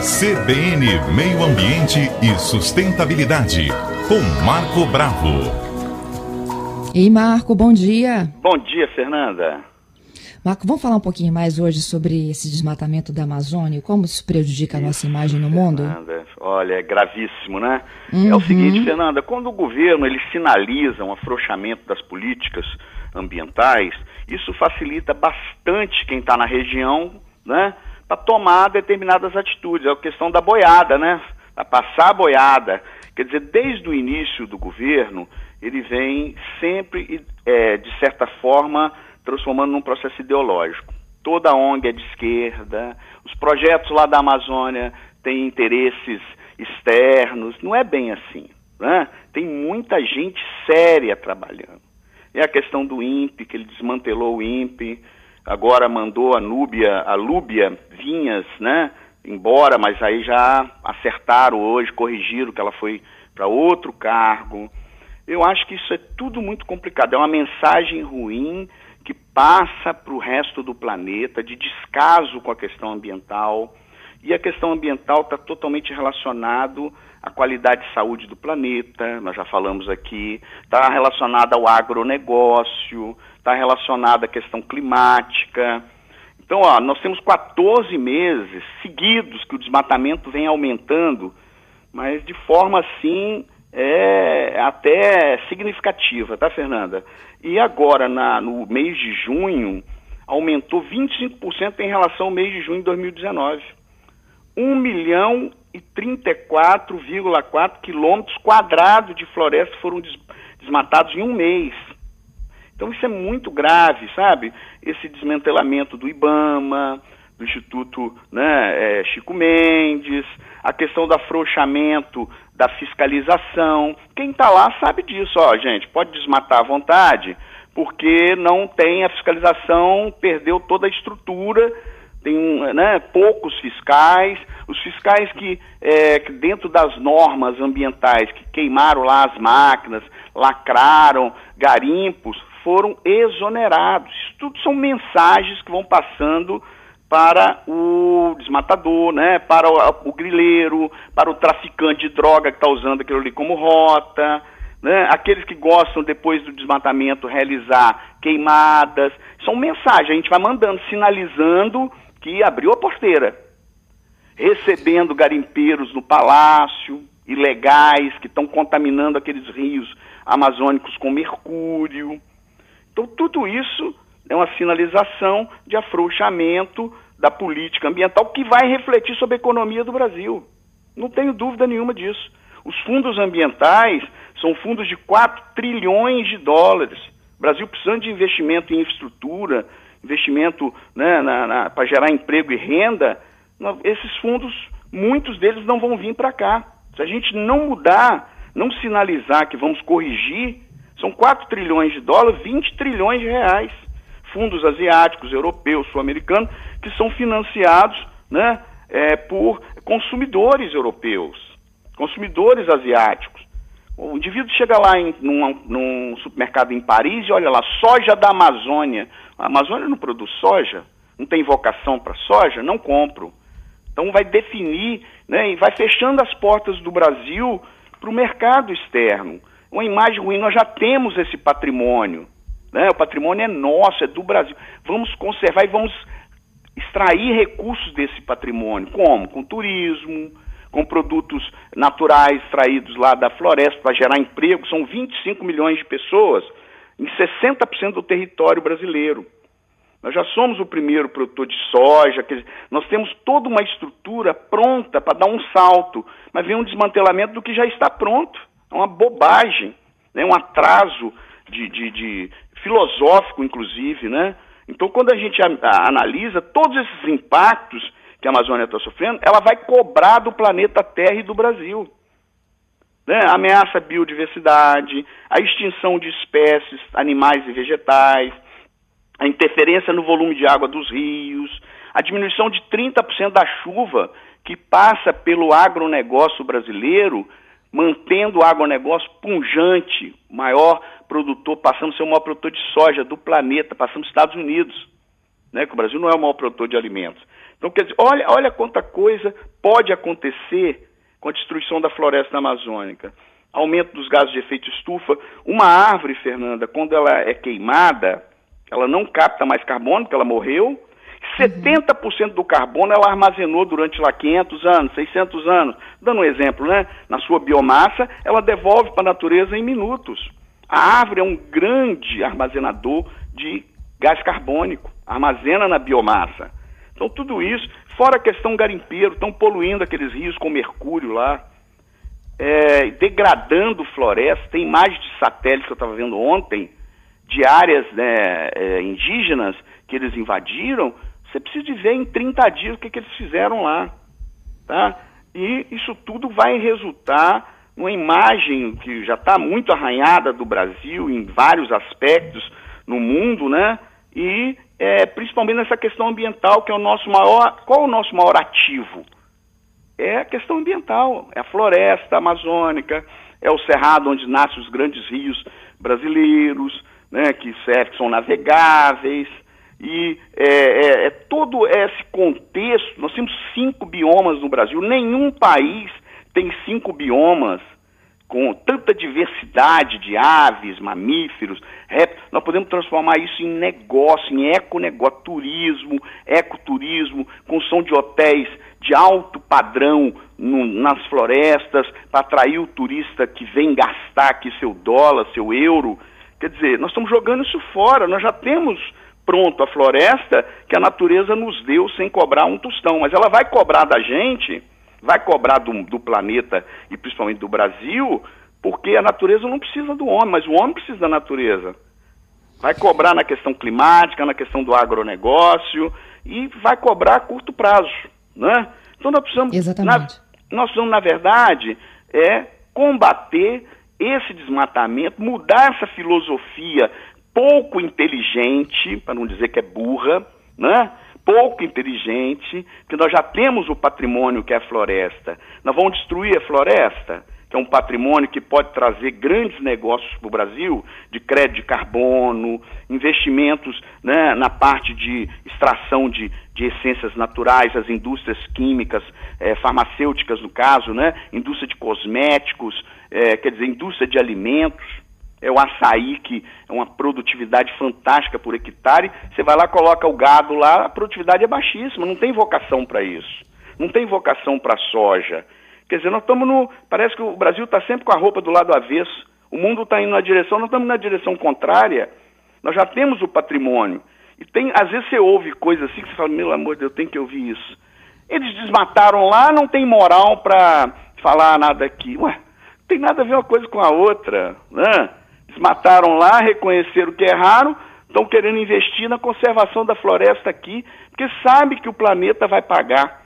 CBN Meio Ambiente e Sustentabilidade, com Marco Bravo. Ei, Marco, bom dia. Bom dia, Fernanda. Marco, vamos falar um pouquinho mais hoje sobre esse desmatamento da Amazônia, como isso prejudica a nossa imagem no mundo? Fernanda, olha, é gravíssimo, né? Uhum. É o seguinte, Fernanda, quando o governo ele sinaliza um afrouxamento das políticas ambientais, isso facilita bastante quem está na região, né? Para tomar determinadas atitudes. É a questão da boiada, né? Para passar a boiada. Quer dizer, desde o início do governo, ele vem sempre, é, de certa forma, transformando num processo ideológico. Toda a ONG é de esquerda, os projetos lá da Amazônia têm interesses externos, não é bem assim. Né? Tem muita gente séria trabalhando. É a questão do INPE, que ele desmantelou o INPE, agora mandou a Núbia, a Lúbia Vinhas, né, embora, mas aí já acertaram hoje, corrigiram que ela foi para outro cargo. Eu acho que isso é tudo muito complicado, é uma mensagem ruim que passa para o resto do planeta de descaso com a questão ambiental. E a questão ambiental está totalmente relacionado à qualidade de saúde do planeta, nós já falamos aqui, está relacionada ao agronegócio, está relacionada à questão climática. Então, ó, nós temos 14 meses seguidos que o desmatamento vem aumentando, mas de forma assim é até significativa, tá, Fernanda? E agora, na, no mês de junho, aumentou 25% em relação ao mês de junho de 2019. 1 milhão e 34,4 quilômetros quadrados de floresta foram des desmatados em um mês. Então isso é muito grave, sabe? Esse desmantelamento do IBAMA, do Instituto né, é, Chico Mendes, a questão do afrouxamento da fiscalização. Quem está lá sabe disso, ó, gente, pode desmatar à vontade, porque não tem a fiscalização, perdeu toda a estrutura, tem né, poucos fiscais, os fiscais que, é, que dentro das normas ambientais que queimaram lá as máquinas, lacraram garimpos, foram exonerados. Isso tudo são mensagens que vão passando para o desmatador, né, para o, o grileiro, para o traficante de droga que está usando aquilo ali como rota, né, aqueles que gostam depois do desmatamento realizar queimadas. São mensagens, a gente vai mandando, sinalizando que abriu a porteira, recebendo garimpeiros no palácio, ilegais, que estão contaminando aqueles rios amazônicos com mercúrio. Então, tudo isso é uma sinalização de afrouxamento da política ambiental que vai refletir sobre a economia do Brasil. Não tenho dúvida nenhuma disso. Os fundos ambientais são fundos de 4 trilhões de dólares. O Brasil precisando de investimento em infraestrutura, investimento né, para gerar emprego e renda, esses fundos, muitos deles não vão vir para cá. Se a gente não mudar, não sinalizar que vamos corrigir, são 4 trilhões de dólares, 20 trilhões de reais. Fundos asiáticos, europeus, sul-americanos, que são financiados né, é, por consumidores europeus, consumidores asiáticos. O indivíduo chega lá em, num, num, supermercado em Paris e olha lá, soja da Amazônia. A Amazônia não produz soja, não tem vocação para soja, não compro. Então vai definir né, e vai fechando as portas do Brasil para o mercado externo uma imagem ruim. Nós já temos esse patrimônio. Né? O patrimônio é nosso, é do Brasil. Vamos conservar e vamos extrair recursos desse patrimônio. Como? Com turismo, com produtos naturais extraídos lá da floresta para gerar emprego. São 25 milhões de pessoas em 60% do território brasileiro. Nós já somos o primeiro produtor de soja, dizer, nós temos toda uma estrutura pronta para dar um salto, mas vem um desmantelamento do que já está pronto. É uma bobagem, né? um atraso de, de, de filosófico, inclusive, né? Então, quando a gente a, a, analisa todos esses impactos que a Amazônia está sofrendo, ela vai cobrar do planeta Terra e do Brasil. Né? Ameaça à biodiversidade, a extinção de espécies animais e vegetais, a interferência no volume de água dos rios, a diminuição de 30% da chuva que passa pelo agronegócio brasileiro mantendo o agronegócio punjante, maior produtor, passando a ser o maior produtor de soja do planeta, passando os Estados Unidos, né, que o Brasil não é o maior produtor de alimentos. Então, quer dizer, olha, olha quanta coisa pode acontecer com a destruição da floresta amazônica? Aumento dos gases de efeito estufa. Uma árvore, Fernanda, quando ela é queimada, ela não capta mais carbono, porque ela morreu. 70% do carbono ela armazenou durante lá 500 anos, 600 anos. Dando um exemplo, né? Na sua biomassa, ela devolve para a natureza em minutos. A árvore é um grande armazenador de gás carbônico, armazena na biomassa. Então, tudo isso, fora a questão garimpeiro, estão poluindo aqueles rios com mercúrio lá, é, degradando floresta. Tem imagens de satélites que eu estava vendo ontem, de áreas né, é, indígenas que eles invadiram. Você precisa de ver em 30 dias o que, que eles fizeram lá. Tá? E isso tudo vai resultar numa imagem que já está muito arranhada do Brasil em vários aspectos no mundo, né? E é, principalmente nessa questão ambiental, que é o nosso maior. Qual é o nosso maior ativo? É a questão ambiental, é a floresta amazônica, é o cerrado onde nascem os grandes rios brasileiros, né, que, serve, que são navegáveis, e é, é, é, todo esse contexto. Nós temos cinco biomas no Brasil, nenhum país tem cinco biomas com tanta diversidade de aves, mamíferos, répteis, nós podemos transformar isso em negócio, em econegócio, turismo, ecoturismo, construção de hotéis de alto padrão no, nas florestas, para atrair o turista que vem gastar aqui seu dólar, seu euro. Quer dizer, nós estamos jogando isso fora, nós já temos pronto a floresta que a natureza nos deu sem cobrar um tostão, mas ela vai cobrar da gente vai cobrar do, do planeta e principalmente do Brasil, porque a natureza não precisa do homem, mas o homem precisa da natureza. Vai cobrar na questão climática, na questão do agronegócio e vai cobrar a curto prazo, né? Então nós precisamos, Exatamente. Na, nós precisamos, na verdade, é combater esse desmatamento, mudar essa filosofia pouco inteligente, para não dizer que é burra, né? pouco inteligente, que nós já temos o patrimônio que é a floresta. Nós vamos destruir a floresta, que é um patrimônio que pode trazer grandes negócios para o Brasil, de crédito de carbono, investimentos né, na parte de extração de, de essências naturais, as indústrias químicas, eh, farmacêuticas no caso, né, indústria de cosméticos, eh, quer dizer, indústria de alimentos é o açaí, que é uma produtividade fantástica por hectare. Você vai lá, coloca o gado lá, a produtividade é baixíssima, não tem vocação para isso. Não tem vocação para soja. Quer dizer, nós estamos no. Parece que o Brasil está sempre com a roupa do lado avesso. O mundo está indo na direção, nós estamos na direção contrária. Nós já temos o patrimônio. E tem, às vezes você ouve coisas assim que você fala, meu amor de Deus, eu tenho que ouvir isso. Eles desmataram lá, não tem moral para falar nada aqui. Ué, não tem nada a ver uma coisa com a outra, né? Desmataram lá, reconheceram que erraram, estão querendo investir na conservação da floresta aqui, porque sabe que o planeta vai pagar.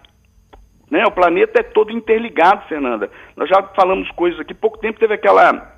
Né? O planeta é todo interligado, Fernanda. Nós já falamos coisas aqui, pouco tempo teve aquela,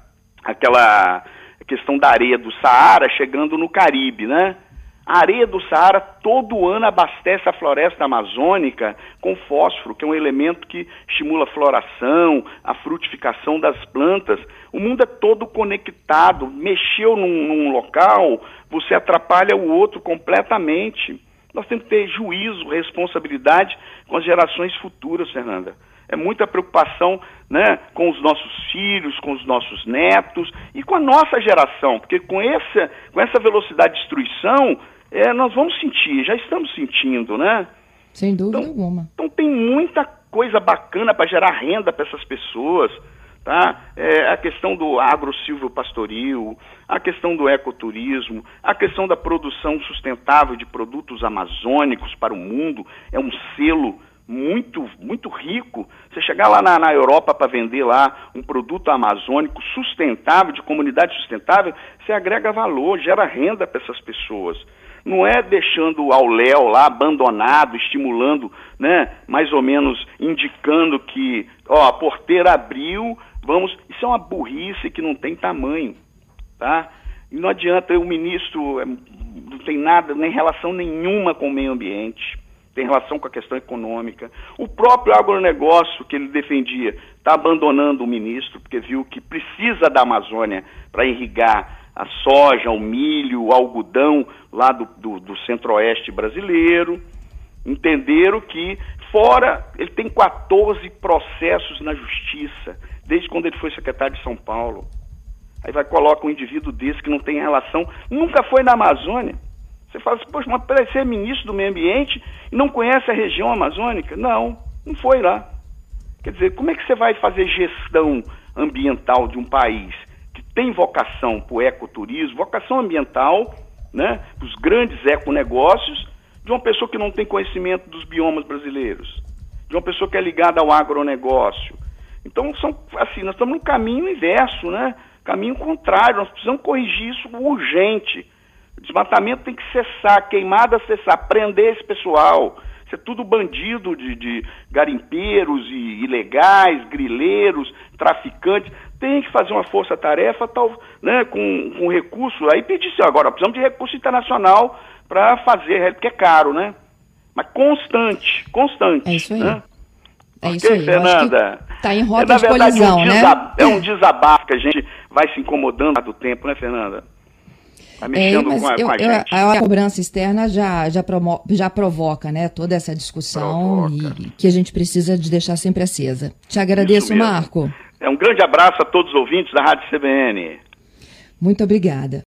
aquela questão da areia do Saara chegando no Caribe, né? A areia do Saara todo ano abastece a floresta amazônica com fósforo, que é um elemento que estimula a floração, a frutificação das plantas. O mundo é todo conectado. Mexeu num, num local, você atrapalha o outro completamente. Nós temos que ter juízo, responsabilidade com as gerações futuras, Fernanda. É muita preocupação né, com os nossos filhos, com os nossos netos e com a nossa geração, porque com essa, com essa velocidade de destruição, é, nós vamos sentir, já estamos sentindo, né? Sem dúvida então, alguma. Então tem muita coisa bacana para gerar renda para essas pessoas. Tá? É, a questão do agro pastoril, a questão do ecoturismo, a questão da produção sustentável de produtos amazônicos para o mundo, é um selo muito, muito rico. Você chegar lá na, na Europa para vender lá um produto amazônico sustentável, de comunidade sustentável, você agrega valor, gera renda para essas pessoas não é deixando ao léu lá abandonado, estimulando, né, mais ou menos indicando que, ó, a porteira abriu, vamos, isso é uma burrice que não tem tamanho, tá? E não adianta o ministro é, não tem nada, nem relação nenhuma com o meio ambiente, tem relação com a questão econômica. O próprio agronegócio que ele defendia está abandonando o ministro, porque viu que precisa da Amazônia para irrigar a soja, o milho, o algodão lá do, do, do centro-oeste brasileiro. Entenderam que Fora, ele tem 14 processos na justiça, desde quando ele foi secretário de São Paulo. Aí vai coloca um indivíduo desse que não tem relação, nunca foi na Amazônia. Você fala assim, poxa, mas para ser ministro do meio ambiente e não conhece a região amazônica? Não, não foi lá. Quer dizer, como é que você vai fazer gestão ambiental de um país tem vocação para o ecoturismo, vocação ambiental, né, os grandes econegócios, de uma pessoa que não tem conhecimento dos biomas brasileiros, de uma pessoa que é ligada ao agronegócio. Então, são, assim, nós estamos no caminho inverso, né? Caminho contrário, nós precisamos corrigir isso urgente. Desmatamento tem que cessar, queimada cessar, prender esse pessoal. Isso é tudo bandido de, de garimpeiros e ilegais, grileiros, traficantes. Tem que fazer uma força-tarefa tal, né, com, com recurso. Aí pedir agora, precisamos de recurso internacional para fazer, porque é caro, né? Mas constante, constante. É isso aí. Né? É isso aí. Fernanda. Tá em rota é, de verdade, colisão, um né? É um desabafo que a gente vai se incomodando do tempo, né, Fernanda? Tá mexendo é, com, a, eu, com a, gente. Eu, a cobrança externa já, já, promo, já provoca né, toda essa discussão e que a gente precisa de deixar sempre acesa. Te agradeço, Marco. É um grande abraço a todos os ouvintes da Rádio CBN. Muito obrigada.